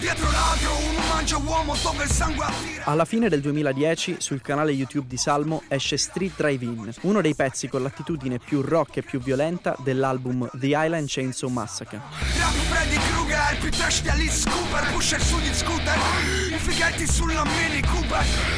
dietro l'altro, Alla fine del 2010 sul canale YouTube di Salmo esce Street Drive-In, uno dei pezzi con l'attitudine più rock e più violenta dell'album The Island Chainsaw Massacre.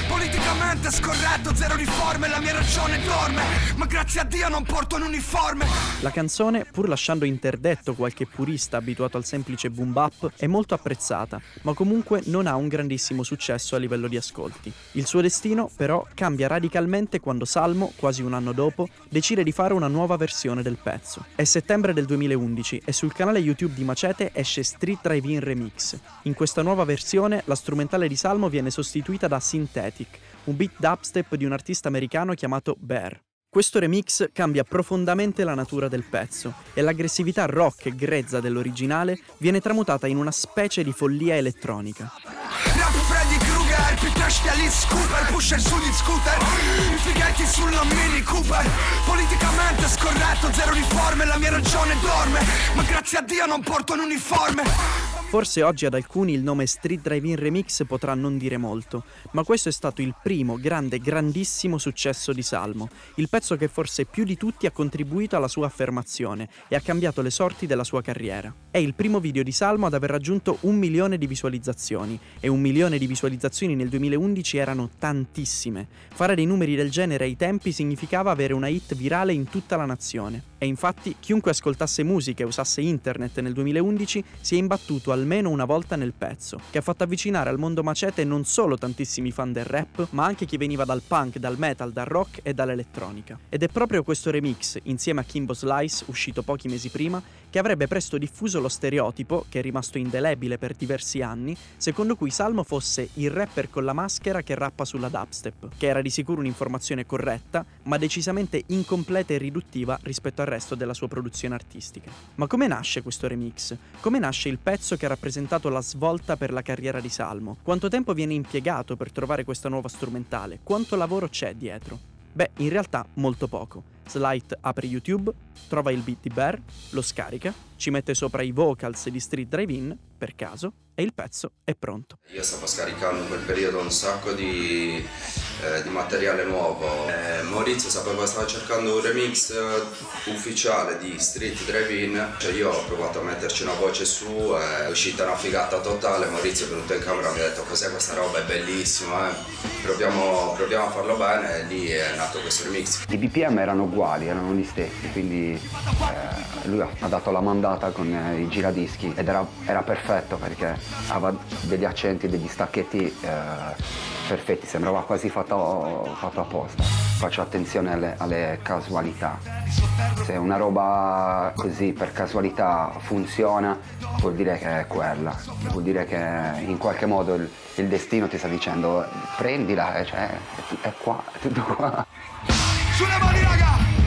Politicamente scorretto, zero riforme, mia ragione dorme, ma grazie a Dio non porto un uniforme. La canzone, pur lasciando interdetto qualche purista abituato al semplice boom bap, è molto apprezzata, ma comunque non ha un grandissimo successo a livello di ascolti. Il suo destino, però, cambia radicalmente quando Salmo, quasi un anno dopo, decide di fare una nuova versione del pezzo. È settembre del 2011 e sul canale YouTube di Macete esce Street Drive-In Remix. In questa nuova versione la strumentale di Salmo viene sostituita da Synthetic, un beat dubstep di un artista americano chiamato Bear. Questo remix cambia profondamente la natura del pezzo e l'aggressività rock e grezza dell'originale viene tramutata in una specie di follia elettronica. Rap Freddy Krueger, più trash di Alice Cooper, pusher sugli scooter, fighetti sulla Mini Cooper. Politicamente scorretto, zero riforme, la mia ragione dorme, ma grazie a Dio non porto un uniforme. Forse oggi ad alcuni il nome Street Drive-In Remix potrà non dire molto, ma questo è stato il primo grande, grandissimo successo di Salmo, il pezzo che forse più di tutti ha contribuito alla sua affermazione e ha cambiato le sorti della sua carriera. È il primo video di Salmo ad aver raggiunto un milione di visualizzazioni e un milione di visualizzazioni nel 2011 erano tantissime. Fare dei numeri del genere ai tempi significava avere una hit virale in tutta la nazione. E infatti chiunque ascoltasse musica e usasse internet nel 2011 si è imbattuto almeno una volta nel pezzo, che ha fatto avvicinare al mondo macete non solo tantissimi fan del rap, ma anche chi veniva dal punk, dal metal, dal rock e dall'elettronica. Ed è proprio questo remix, insieme a Kimbo Slice, uscito pochi mesi prima, che avrebbe presto diffuso lo stereotipo, che è rimasto indelebile per diversi anni, secondo cui Salmo fosse il rapper con la maschera che rappa sulla dubstep, che era di sicuro un'informazione corretta, ma decisamente incompleta e riduttiva rispetto al resto della sua produzione artistica. Ma come nasce questo remix? Come nasce il pezzo che ha rappresentato la svolta per la carriera di Salmo? Quanto tempo viene impiegato per trovare questa nuova strumentale? Quanto lavoro c'è dietro? Beh, in realtà molto poco. Slight apre YouTube, trova il beat di Bear, lo scarica, ci mette sopra i vocals di Street Drive-In, per caso, e il pezzo è pronto. Io stavo scaricando in quel periodo un sacco di, eh, di materiale nuovo. Eh, Maurizio sapeva che stava cercando un remix eh, ufficiale di Street Drive-In. Cioè io ho provato a metterci una voce su, è uscita una figata totale. Maurizio è venuto in camera e mi ha detto cos'è questa roba, è bellissima, eh. proviamo, proviamo, a farlo bene e lì è nato questo remix. I BPM erano uguali, erano gli stessi, quindi eh, lui ha dato la mandata con eh, i giradischi ed era, era perfetto perché aveva degli accenti, degli stacchetti eh, perfetti, sembrava quasi fatto, fatto apposta. Faccio attenzione alle, alle, casualità. Se una roba così per casualità funziona, vuol dire che è quella, vuol dire che in qualche modo il, il destino ti sta dicendo prendila, cioè, è qua, è tutto qua. Júlia Maria H.